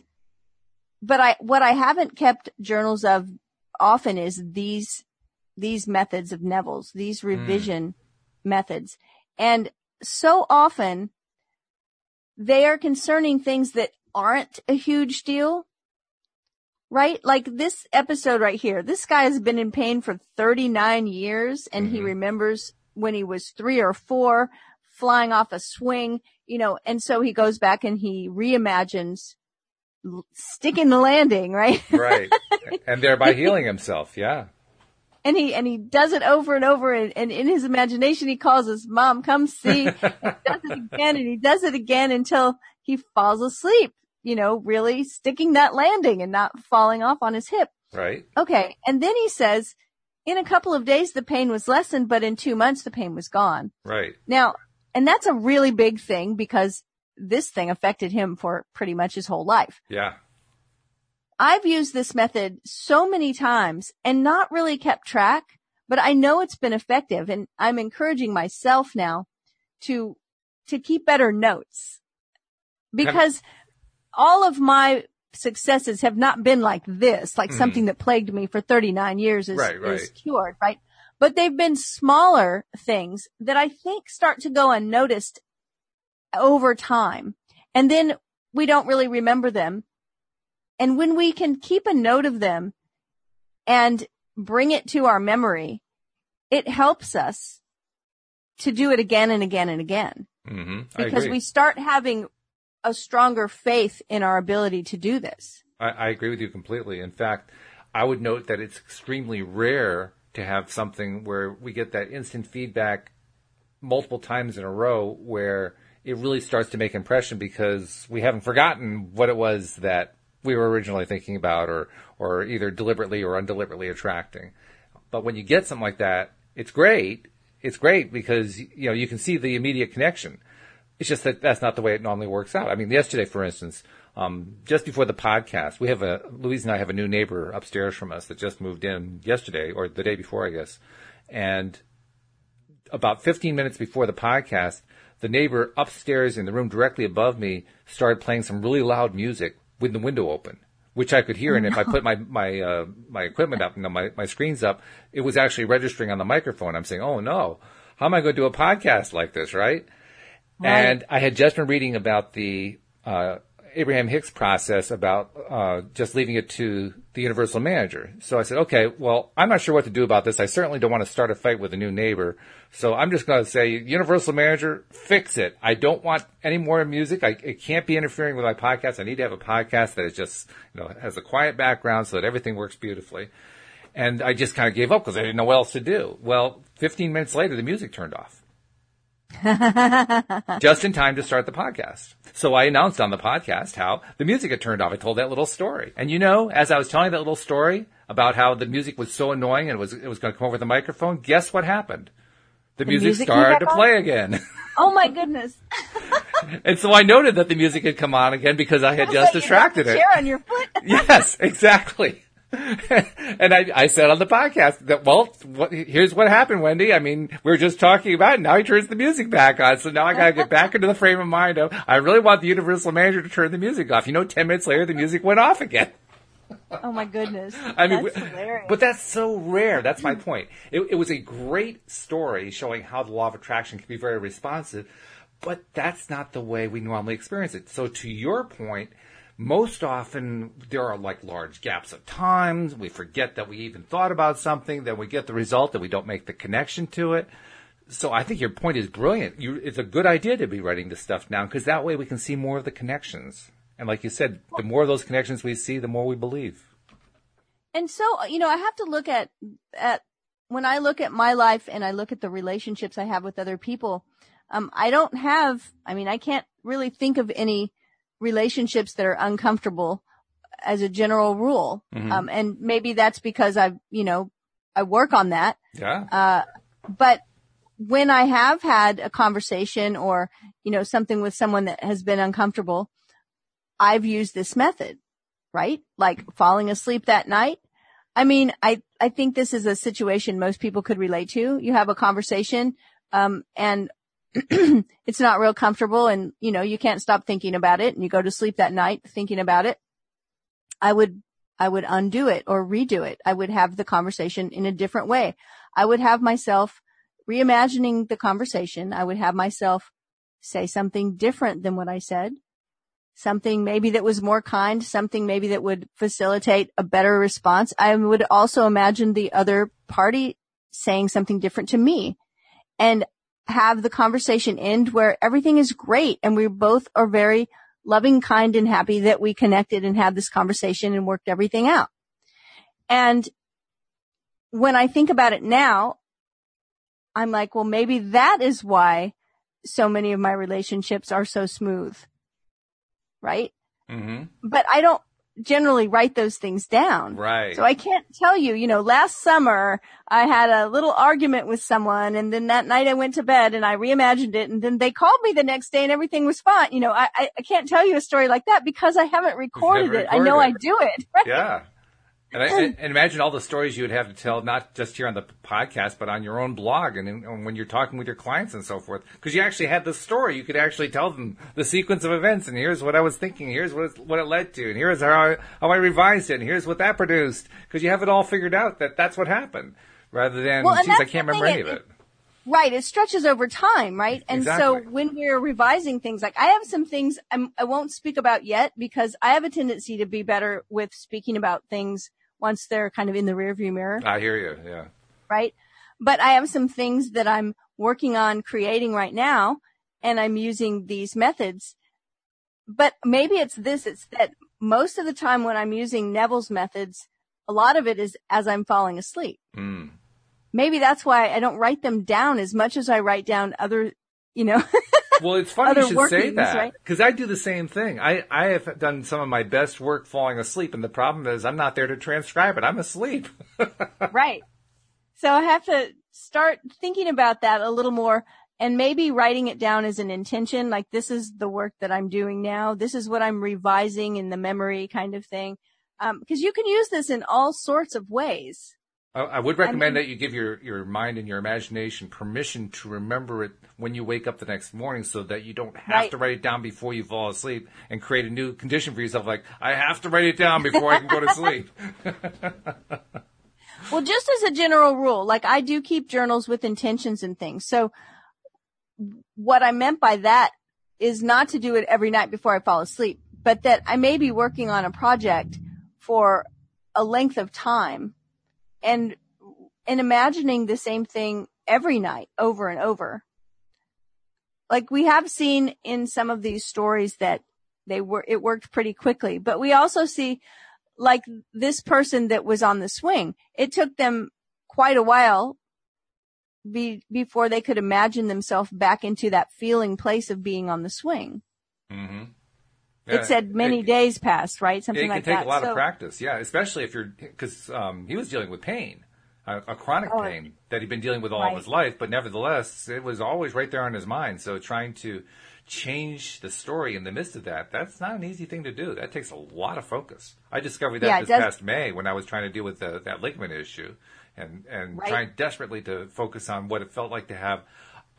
but I, what I haven't kept journals of often is these, these methods of Neville's, these revision methods. And so often they are concerning things that aren't a huge deal right? Like this episode right here, this guy has been in pain for 39 years and he Mhm. remembers when he was three or four flying off a swing, you know, and so he goes back and he reimagines sticking the landing, right? Right. and thereby healing himself. Yeah. and he and he does it over and over and, and in his imagination he calls his mom come see and he does it again and he does it again until he falls asleep you know really sticking that landing and not falling off on his hip Right. okay and then he says in a couple of days the pain was lessened but in two months the pain was gone Right. now and that's a really big thing because this thing affected him for pretty much his whole life Yeah. I've used this method so many times and not really kept track, but I know it's been effective and I'm encouraging myself now to, to keep better notes because all of my successes have not been like this, like Mhm. something that plagued me for 39 years is, Right, right. is cured, right? But they've been smaller things that I think start to go unnoticed over time. And then we don't really remember them. And when we can keep a note of them and bring it to our memory, it helps us to do it again and again and again hmm because we start having a stronger faith in our ability to do this. I, I agree with you completely. In fact, I would note that it's extremely rare to have something where we get that instant feedback multiple times in a row where it really starts to make impression because we haven't forgotten what it was that we were originally thinking about or, or either deliberately or undeliberately attracting. But when you get something like that, it's great. It's great because, you know, you can see the immediate connection. It's just that that's not the way it normally works out. I mean, yesterday, for instance, um, just before the podcast, we have a, Louise and I have a new neighbor upstairs from us that just moved in yesterday or the day before, I guess. And about 15 minutes before the podcast, the neighbor upstairs in the room directly above me started playing some really loud music with the window open, which I could hear. And if I put my, my, uh, my equipment up, you know, my, my screens up, it was actually registering on the microphone. I'm saying, oh no, how am I going to do a podcast like this, right? Right. And I had just been reading about the uh, Abraham Hicks process about uh, just leaving it to the universal manager. So I said, okay, well, I'm not sure what to do about this. I certainly don't want to start a fight with a new neighbor. So I'm just going to say, universal manager, fix it. I don't want any more music. I, it can't be interfering with my podcast. I need to have a podcast that is just, you know, has a quiet background so that everything works beautifully. And I just kind of gave up because I didn't know what else to do. Well, 15 minutes later, the music turned off just in time to start the podcast. So I announced on the podcast how the music had turned off. I told that little story. And you know, as I was telling that little story about how the music was so annoying and it was, it was going to come over the microphone, guess what happened? The, music, music started to on? play again. Oh my goodness. and so I noted that the music had come on again because I had just you distracted it. Chair on your foot. yes, exactly. and I, I said on the podcast that, well, what, here's what happened, Wendy. I mean, we were just talking about it. Now he turns the music back on. So now I got to get back into the frame of mind of, I really want the universal manager to turn the music off. You know, 10 minutes later, the music went off again. Oh my goodness. I mean, That's but that's so rare. That's my point. It, it was a great story showing how the law of attraction can be very responsive, but that's not the way we normally experience it. So to your point, most often there are like large gaps of time. We forget that we even thought about something. Then we get the result that we don't make the connection to it. So I think your point is brilliant. You, it's a good idea to be writing this stuff down because that way we can see more of the connections. And like you said, the more of those connections we see, the more we believe. And so, you know, I have to look at, at, when I look at my life and I look at the relationships I have with other people, um, I don't have, I mean, I can't really think of any relationships that are uncomfortable as a general rule. Mhm. Um, and maybe that's because I, you know, I work on that. Yeah. Uh, but when I have had a conversation or, you know, something with someone that has been uncomfortable, I've used this method, right? Like falling asleep that night. I mean, I, I think this is a situation most people could relate to. You have a conversation, um, and it's not real comfortable and, you know, you can't stop thinking about it and you go to sleep that night thinking about it. I would, I would undo it or redo it. I would have the conversation in a different way. I would have myself reimagining the conversation. I would have myself say something different than what I said. something maybe that was more kind, something maybe that would facilitate a better response. I would also imagine the other party saying something different to me and have the conversation end where everything is great and we both are very loving, kind and happy that we connected and had this conversation and worked everything out. And when I think about it now, I'm like, well, maybe that is why so many of my relationships are so smooth. Right? Mm-hmm. But I don't generally write those things down. Right. So I can't tell you, you know, last summer I had a little argument with someone and then that night I went to bed and I reimagined it and then they called me the next day and everything was fine. You know, I, I, can't tell you a story like that because I haven't recorded it. I know recorded I do it. Right? Yeah. And, I, and and imagine all the stories you would have to tell, not just here on the podcast, but on your own blog and, in, and when you're talking with your clients and so forth. Because you actually had the story. You could actually tell them the sequence of events, and here's what I was thinking, here's what, it- what it led to, and here's how I, how I revised it, and here's what that produced. Because you have it all figured out that that's what happened. Rather than, Well, geez, I can't remember any of it- it. Right. It stretches over time, right? And so when we're revising things, like I have some things I'm, I won't speak about yet because I have a tendency to be better with speaking about things once they're kind of in the rearview mirror. I hear you, yeah. right? But I have some things that I'm working on creating right now and I'm using these methods. But maybe it's this, it's that most of the time when I'm using Neville's methods, a lot of it is as I'm falling asleep. Mm. Maybe that's why I don't write them down as much as I write down other, you know, Well, it's funny you should say workings, that right? because I do the same thing. I, I have done some of my best work falling asleep, and the problem is I'm not there to transcribe it. I'm asleep. right. So I have to start thinking about that a little more and maybe writing it down as an intention. Like this is the work that I'm doing now. This is what I'm revising in the memory kind of thing. Um, cause you can use this in all sorts of ways. I, I would recommend mean- that you give your, your mind and your imagination permission to remember it when you wake up the next morning so that you don't have Right. to write it down before you fall asleep and create a new condition for yourself like, I have to write it down before I can go to sleep. Well, just as a general rule, like I do keep journals with intentions and things. So what I meant by that is not to do it every night before I fall asleep, but that I may be working on a project for a length of time and, and imagining the same thing every night over and over. Like we have seen in some of these stories that they were, it worked pretty quickly, but we also see like this person that was on the swing, it took them quite a while be, before they could imagine themselves back into that feeling place of being on the swing. Mm-hmm. Hmm it said many days passed, right? Something like that. it like can take that. a lot So- of practice, yeah, especially if you're because um, he was dealing with pain, a, a chronic Oh, pain that he'd been dealing with all right. of his life, but nevertheless, it was always right there on his mind. So trying to change the story in the midst of that, that's not an easy thing to do. That takes a lot of focus. I discovered that Yeah, this past May when I was trying to deal with the, that ligament issue, and and Right. trying desperately to focus on what it felt like to have.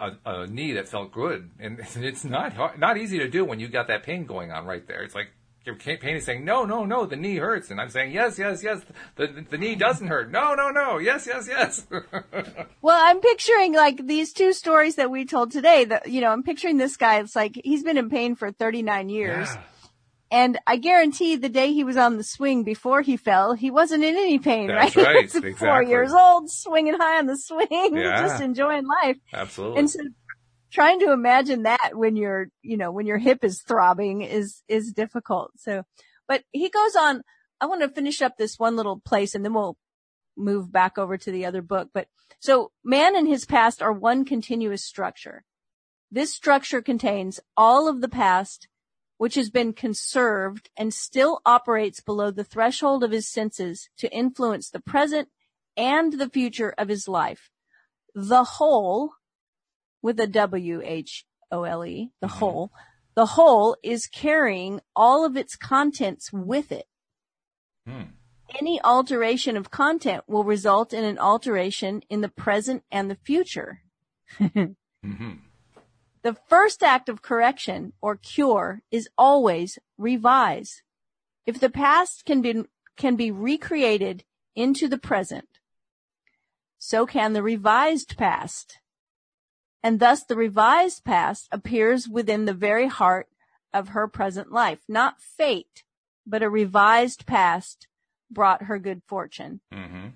A, a knee that felt good, and it's not hard, not easy to do when you got that pain going on right there. It's like your pain is saying, no, no, no, the knee hurts. And I'm saying, yes, yes, yes, the, the knee doesn't hurt. No, no, no, yes, yes, yes. Well, I'm picturing like these two stories that we told today that, you know, I'm picturing this guy. It's like he's been in pain for 39 years. Yeah. And I guarantee the day he was on the swing before he fell, he wasn't in any pain, That's right? right, He's Four years old, swinging high on the swing, Yeah. just enjoying life. Absolutely. And so trying to imagine that when your, you know, when your hip is throbbing is, is difficult. So, but he goes on, I want to finish up this one little place and then we'll move back over to the other book. But so man and his past are one continuous structure. This structure contains all of the past, which has been conserved and still operates below the threshold of his senses to influence the present and the future of his life. The whole, with a W-H-O-L-E, the Mhm. whole, the whole is carrying all of its contents with it. Hmm. Any alteration of content will result in an alteration in the present and the future. hmm The first act of correction or cure is always revise. If the past can be, can be recreated into the present, so can the revised past. And thus the revised past appears within the very heart of her present life. Not fate, but a revised past brought her good fortune. Mm-hmm.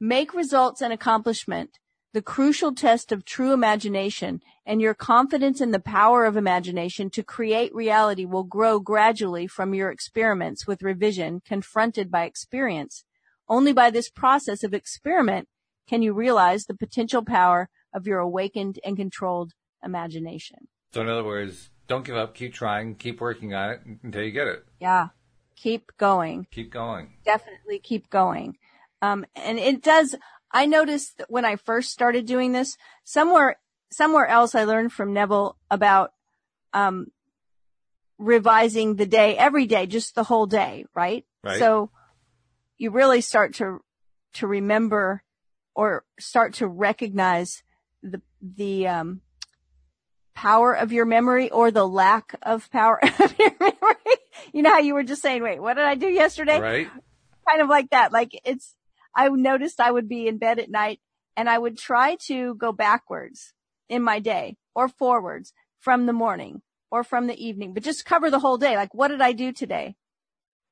Make results and accomplishment the crucial test of true imagination and your confidence in the power of imagination to create reality will grow gradually from your experiments with revision confronted by experience. Only by this process of experiment can you realize the potential power of your awakened and controlled imagination. So in other words, don't give up, keep trying, keep working on it until you get it. Yeah. Keep going. Keep going. Definitely keep going. Um, and it does, I noticed that when I first started doing this, somewhere, somewhere else I learned from Neville about, um, revising the day every day, just the whole day, right? Right. So you really start to, to remember or start to recognize the, the, um, power of your memory or the lack of power of your memory. you know how you were just saying, wait, what did I do yesterday? Right. kind of like that. Like it's, I noticed I would be in bed at night and I would try to go backwards in my day or forwards from the morning or from the evening, but just cover the whole day. Like, what did I do today?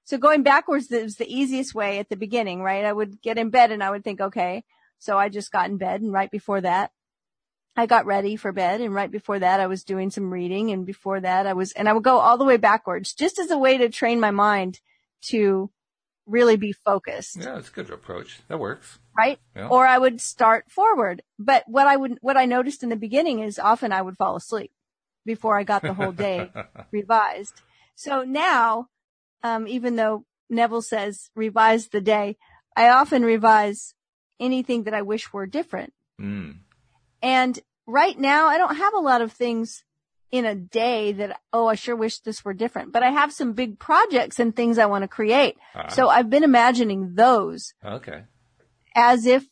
So going backwards is the easiest way at the beginning, right? I would get in bed and I would think, okay, so I just got in bed and right before that, I got ready for bed and right before that I was doing some reading and before that I was, and I would go all the way backwards just as a way to train my mind to really be focused. Yeah, it's a good approach. That works. Right? Yeah. Or I would start forward. But what I would, what I noticed in the beginning is often I would fall asleep before I got the whole day revised. So now, um, even though Neville says revise the day, I often revise anything that I wish were different. Mm. And right now I don't have a lot of things in a day that, oh, I sure wish this were different, but I have some big projects and things I want to create. Ah. So I've been imagining those Okay. as if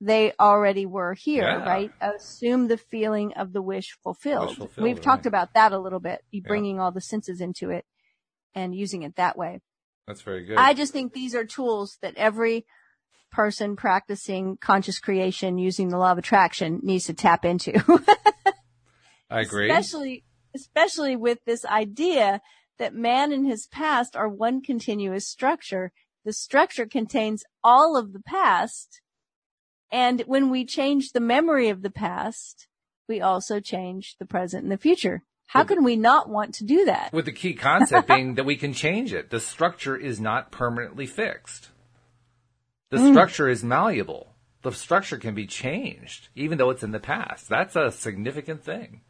they already were here, Yeah. right? Assume the feeling of the wish fulfilled. Wish fulfilled, We've talked about that a little bit, you Yeah. bringing all the senses into it and using it that way. That's very good. I just think these are tools that every person practicing conscious creation using the law of attraction needs to tap into. I agree. Especially, especially with this idea that man and his past are one continuous structure. The structure contains all of the past. And when we change the memory of the past, we also change the present and the future. How can we not want to do that? With the key concept being that we can change it. The structure is not permanently fixed. The Hmm. structure is malleable. The structure can be changed, even though it's in the past. That's a significant thing.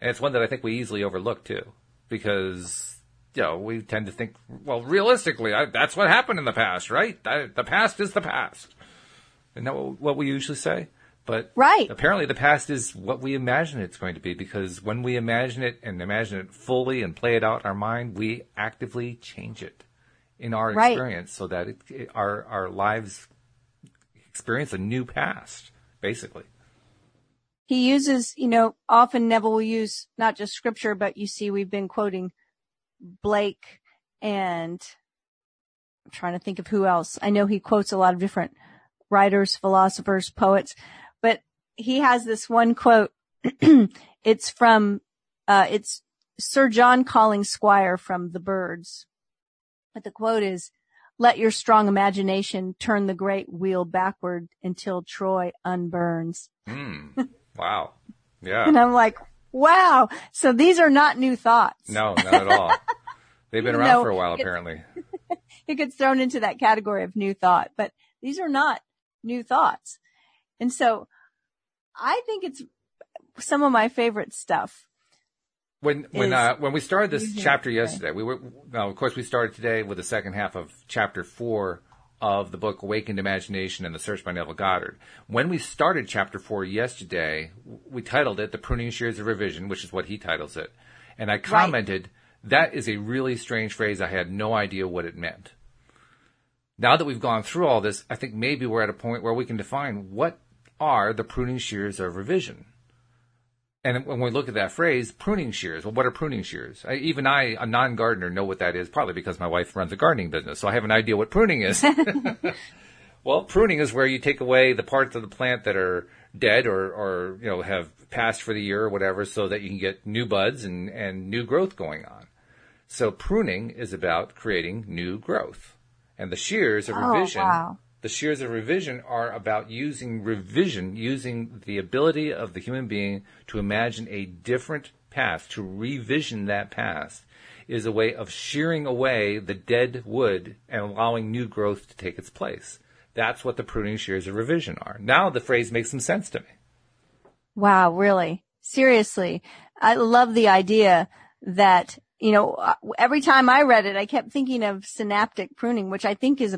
And it's one that I think we easily overlook too, because, you know, we tend to think, well, realistically, I, that's what happened in the past, right? That, the past is the past. Isn't that what, what we usually say? But Right. apparently the past is what we imagine it's going to be because when we imagine it and imagine it fully and play it out in our mind, we actively change it in our Right. experience so that it, it, our, our lives experience a new past, basically. He uses, you know, often Neville will use not just scripture, but you see we've been quoting Blake and I'm trying to think of who else. I know he quotes a lot of different writers, philosophers, poets, but he has this one quote. it's from, uh, it's Sir John Collings Squire from The Birds. But the quote is, let your strong imagination turn the great wheel backward until Troy unburns. Hmm. wow. Yeah. And I'm like, wow. So these are not new thoughts. No, not at all. They've been around though for a while, it's- apparently. It gets thrown into that category of new thought, but these are not new thoughts. And so I think it's some of my favorite stuff. When when uh, when we started this chapter yesterday, we were now of course we started today with the second half of chapter four of the book Awakened Imagination and the Search by Neville Goddard. When we started chapter four yesterday, we titled it "The Pruning Shears of Revision," which is what he titles it, and I commented that is a really strange phrase. I had no idea what it meant. Now that we've gone through all this, I think maybe we're at a point where we can define what are the pruning shears of revision. And when we look at that phrase, pruning shears, well, what are pruning shears? I, even I, a non-gardener, know what that is, probably because my wife runs a gardening business, so I have an idea what pruning is. well, pruning is where you take away the parts of the plant that are dead or, or, you know, have passed for the year or whatever so that you can get new buds and, and new growth going on. So pruning is about creating new growth. And the shears of Oh, revision, wow. The shears of revision are about using revision, using the ability of the human being to imagine a different path, to revision that past, is a way of shearing away the dead wood and allowing new growth to take its place. That's what the pruning shears of revision are. Now the phrase makes some sense to me. Wow, really? Seriously. I love the idea that, you know, uh, every time I read it, I kept thinking of synaptic pruning, which I think is,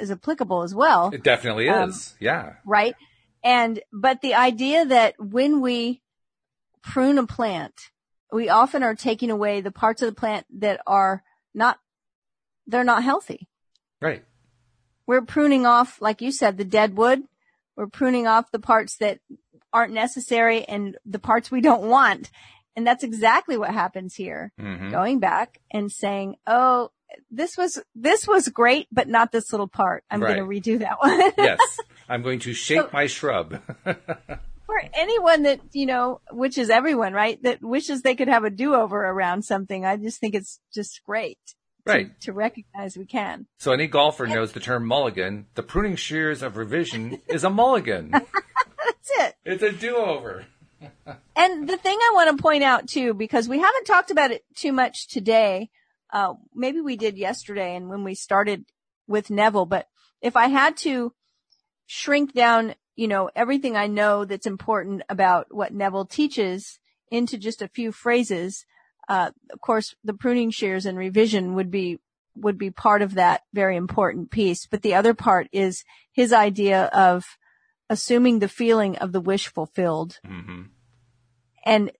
is applicable as well, It definitely Um, is. yeah. right? And, but the idea that when we prune a plant, we often are taking away the parts of the plant that are not, they're not healthy. Right. We're pruning off, like you said, the dead wood. We're pruning off the parts that aren't necessary and the parts we don't want. And that's exactly what happens here. hmm Going back and saying, Oh, this was, this was great, but not this little part. I'm Right. going to redo that one. yes. I'm going to shape my shrub. For anyone that, you know, which is everyone, right? That wishes they could have a do-over around something. I just think it's just great. to- right. To, recognize we can. So any golfer knows the term mulligan. The pruning shears of revision is a mulligan. That's it. it's a do-over. And the thing I want to point out too, because we haven't talked about it too much today, uh, maybe we did yesterday and when we started with Neville, but if I had to shrink down, you know, everything I know that's important about what Neville teaches into just a few phrases, uh, of course, the pruning shears and revision would be, would be part of that very important piece. But the other part is his idea of assuming the feeling of the wish fulfilled hmm and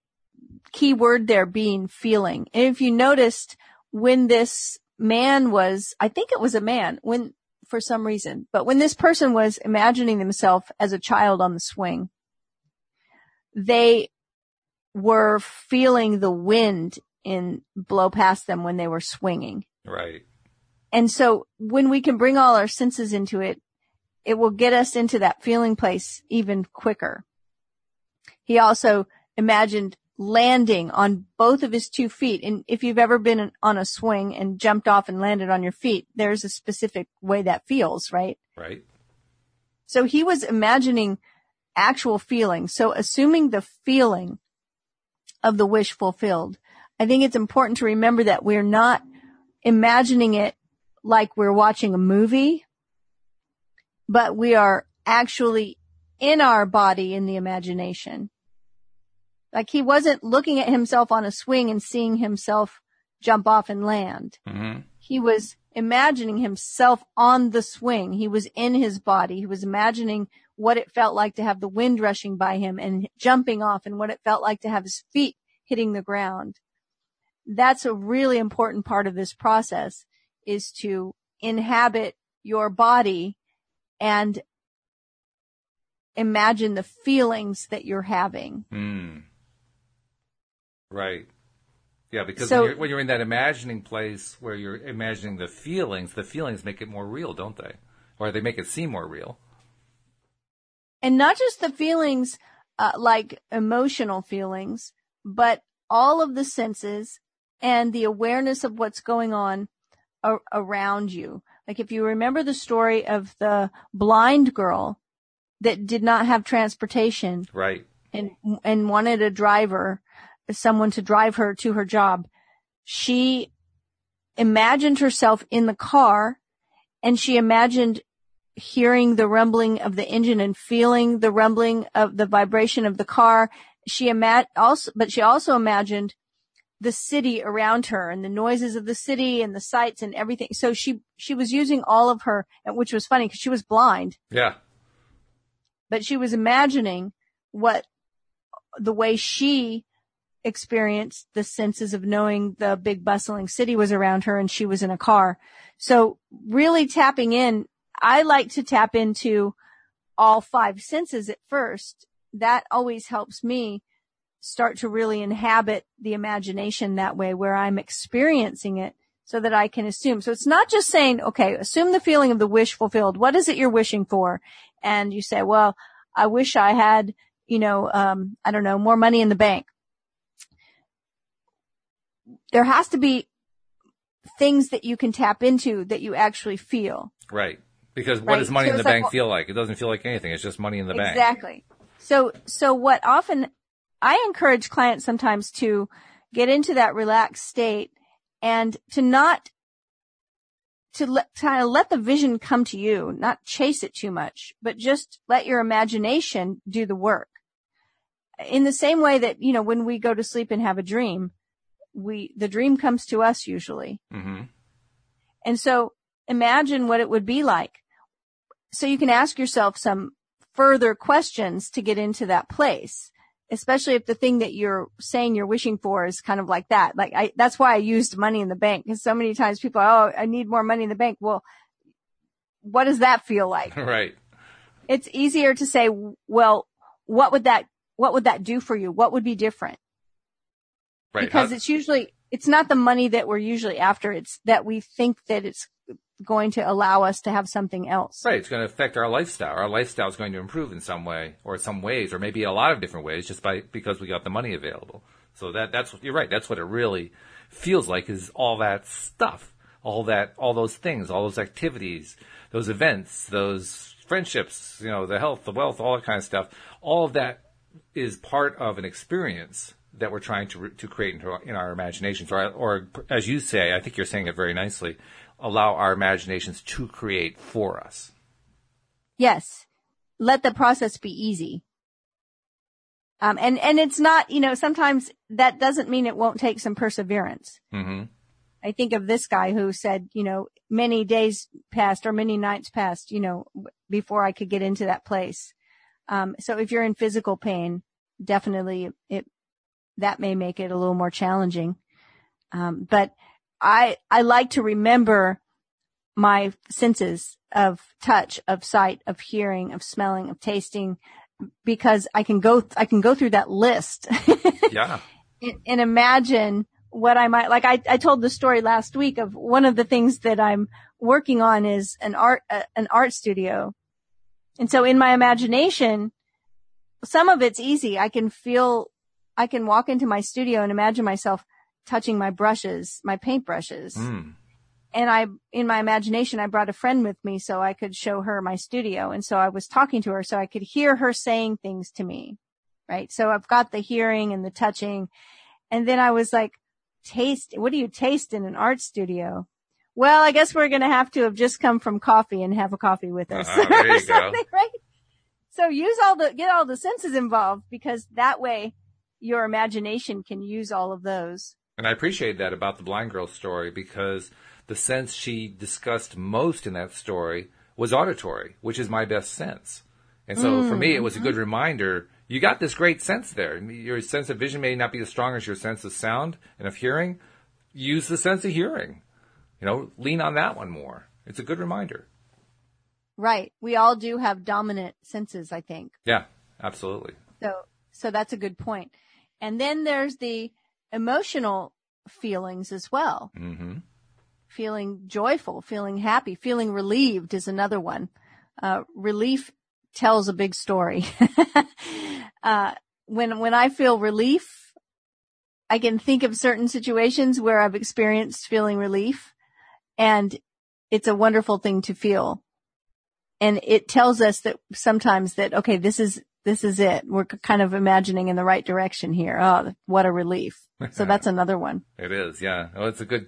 key word there being feeling. And if you noticed when this man was, I think it was a man when, for some reason, but when this person was imagining themselves as a child on the swing, they were feeling the wind in blow past them when they were swinging. Right. And so when we can bring all our senses into it, it will get us into that feeling place even quicker. He also imagined landing on both of his two feet. And if you've ever been on a swing and jumped off and landed on your feet, there's a specific way that feels, right? Right. So he was imagining actual feeling. So assuming the feeling of the wish fulfilled, I think it's important to remember that we're not imagining it like we're watching a movie, but we are actually in our body in the imagination. Like he wasn't looking at himself on a swing and seeing himself jump off and land hmm he was imagining himself on the swing. He was in his body. He was imagining what it felt like to have the wind rushing by him and jumping off and what it felt like to have his feet hitting the ground. That's a really important part of this process is to inhabit your body and imagine the feelings that you're having. Mm. Right. Yeah, because So- when, you're, when you're in that imagining place where you're imagining the feelings, the feelings make it more real, don't they? Or they make it seem more real. and not just the feelings uh, like emotional feelings but all of the senses and the awareness of what's going on a- around you like if you remember the story of the blind girl that did not have transportation Right. and and wanted a driver someone to drive her to her job she imagined herself in the car and she imagined hearing the rumbling of the engine and feeling the rumbling of the vibration of the car. She ima- also, but she also imagined the city around her and the noises of the city and the sights and everything. So she, she was using all of her, which was funny because she was blind, Yeah. but she was imagining what the way she experienced the senses of knowing the big bustling city was around her and she was in a car. So really tapping in, I like to tap into all five senses at first. That always helps me start to really inhabit the imagination that way where I'm experiencing it so that I can assume. So it's not just saying, okay, assume the feeling of the wish fulfilled. What is it you're wishing for? And you say, well, I wish I had, you know, um, I don't know, more money in the bank. There has to be things that you can tap into that you actually feel. Right. Because what Right. does money So in the like, bank feel like? It doesn't feel like anything. It's just money in the bank. Exactly. So, so what often I encourage clients sometimes to get into that relaxed state and to not, to let, kind of let the vision come to you, not chase it too much, but just let your imagination do the work. In the same way that, you know, when we go to sleep and have a dream, we, the dream comes to us usually. hmm And so imagine what it would be like. So you can ask yourself some further questions to get into that place, especially if the thing that you're saying you're wishing for is kind of like that. Like I, that's why I used money in the bank because so many times people, are, oh, I need more money in the bank. Well, what does that feel like? Right. It's easier to say, well, what would that, what would that do for you? What would be different? Right. because How- it's usually it's not the money that we're usually after it's that we think that it's going to allow us to have something else Right, it's going to affect our lifestyle. Our lifestyle is going to improve in some way, or some ways, or maybe a lot of different ways, just by because we got the money available. So that that's what you're right. That's what it really feels like is all that stuff, all that, all those things, all those activities, those events, those friendships, you know, the health, the wealth, all that kind of stuff. All of that is part of an experience that we're trying to to create in our, in our imaginations, or or as you say, I think you're saying it very nicely. Allow our imaginations to create for us. yes. Let the process be easy. Um and and it's not you know sometimes that doesn't mean it won't take some perseverance. Hmm i think of this guy who said you know many days passed or many nights passed you know before i could get into that place. Um so if you're in physical pain definitely it that may make it a little more challenging um but i i like to remember my senses of touch of sight of hearing of smelling of tasting because i can go i can go through that list Yeah. and, and imagine what I might like. I, I told the story last week of one of the things that I'm working on is an art, uh, an art studio. And so in my imagination, some of it's easy. I can feel, I can walk into my studio and imagine myself touching my brushes, my paint brushes. Mm. And I, in my imagination, I brought a friend with me so I could show her my studio. And so I was talking to her so I could hear her saying things to me. Right. So I've got the hearing and the touching. And then I was like, taste, what do you taste in an art studio? Well, I guess we're going to have to have just come from coffee and have a coffee with us. You or go. something, Right. So use all the, get all the senses involved because that way your imagination can use all of those. And I appreciate that about the blind girl story because the sense she discussed most in that story was auditory, which is my best sense. And so for me, it was a good reminder. You got this great sense there. Your sense of vision may not be as strong as your sense of sound and of hearing. Use the sense of hearing. You know, lean on that one more. It's a good reminder. Right. We all do have dominant senses, I think. Yeah, absolutely. So, so that's a good point. And then there's the emotional feelings as well. hmm Feeling joyful, feeling happy, feeling relieved is another one. Uh, relief tells a big story. uh, when, when I feel relief, I can think of certain situations where I've experienced feeling relief and it's a wonderful thing to feel. And it tells us that sometimes that, okay, this is, this is it. We're kind of imagining in the right direction here. Oh, what a relief. So that's another one. It is, yeah. It's a good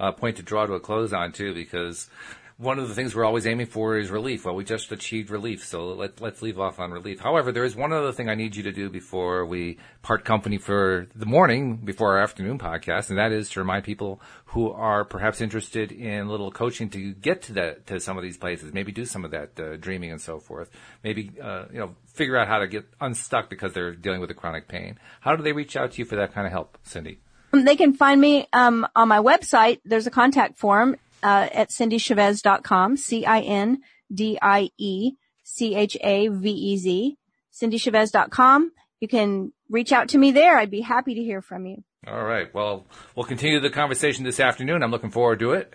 uh, point to draw to a close on too, because one of the things we're always aiming for is relief. Well, we just achieved relief, so let, let's leave off on relief. However, there is one other thing I need you to do before we part company for the morning, before our afternoon podcast, and that is to remind people who are perhaps interested in a little coaching to get to that to some of these places. Maybe do some of that uh, dreaming and so forth. Maybe uh, you know figure out how to get unstuck because they're dealing with a chronic pain. How do they reach out to you for that kind of help, Cindie? Um, They can find me um, on my website. There's a contact form uh, at cindiechavez.com, C-I-N-D-I-E-C-H-A-V-E-Z, cindiechavez.com. You can reach out to me there. I'd be happy to hear from you. All right. Well, we'll continue the conversation this afternoon. I'm looking forward to it.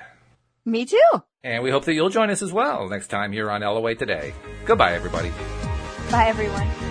Me too. And we hope that you'll join us as well next time here on LOA Today. Goodbye, everybody. Bye, everyone.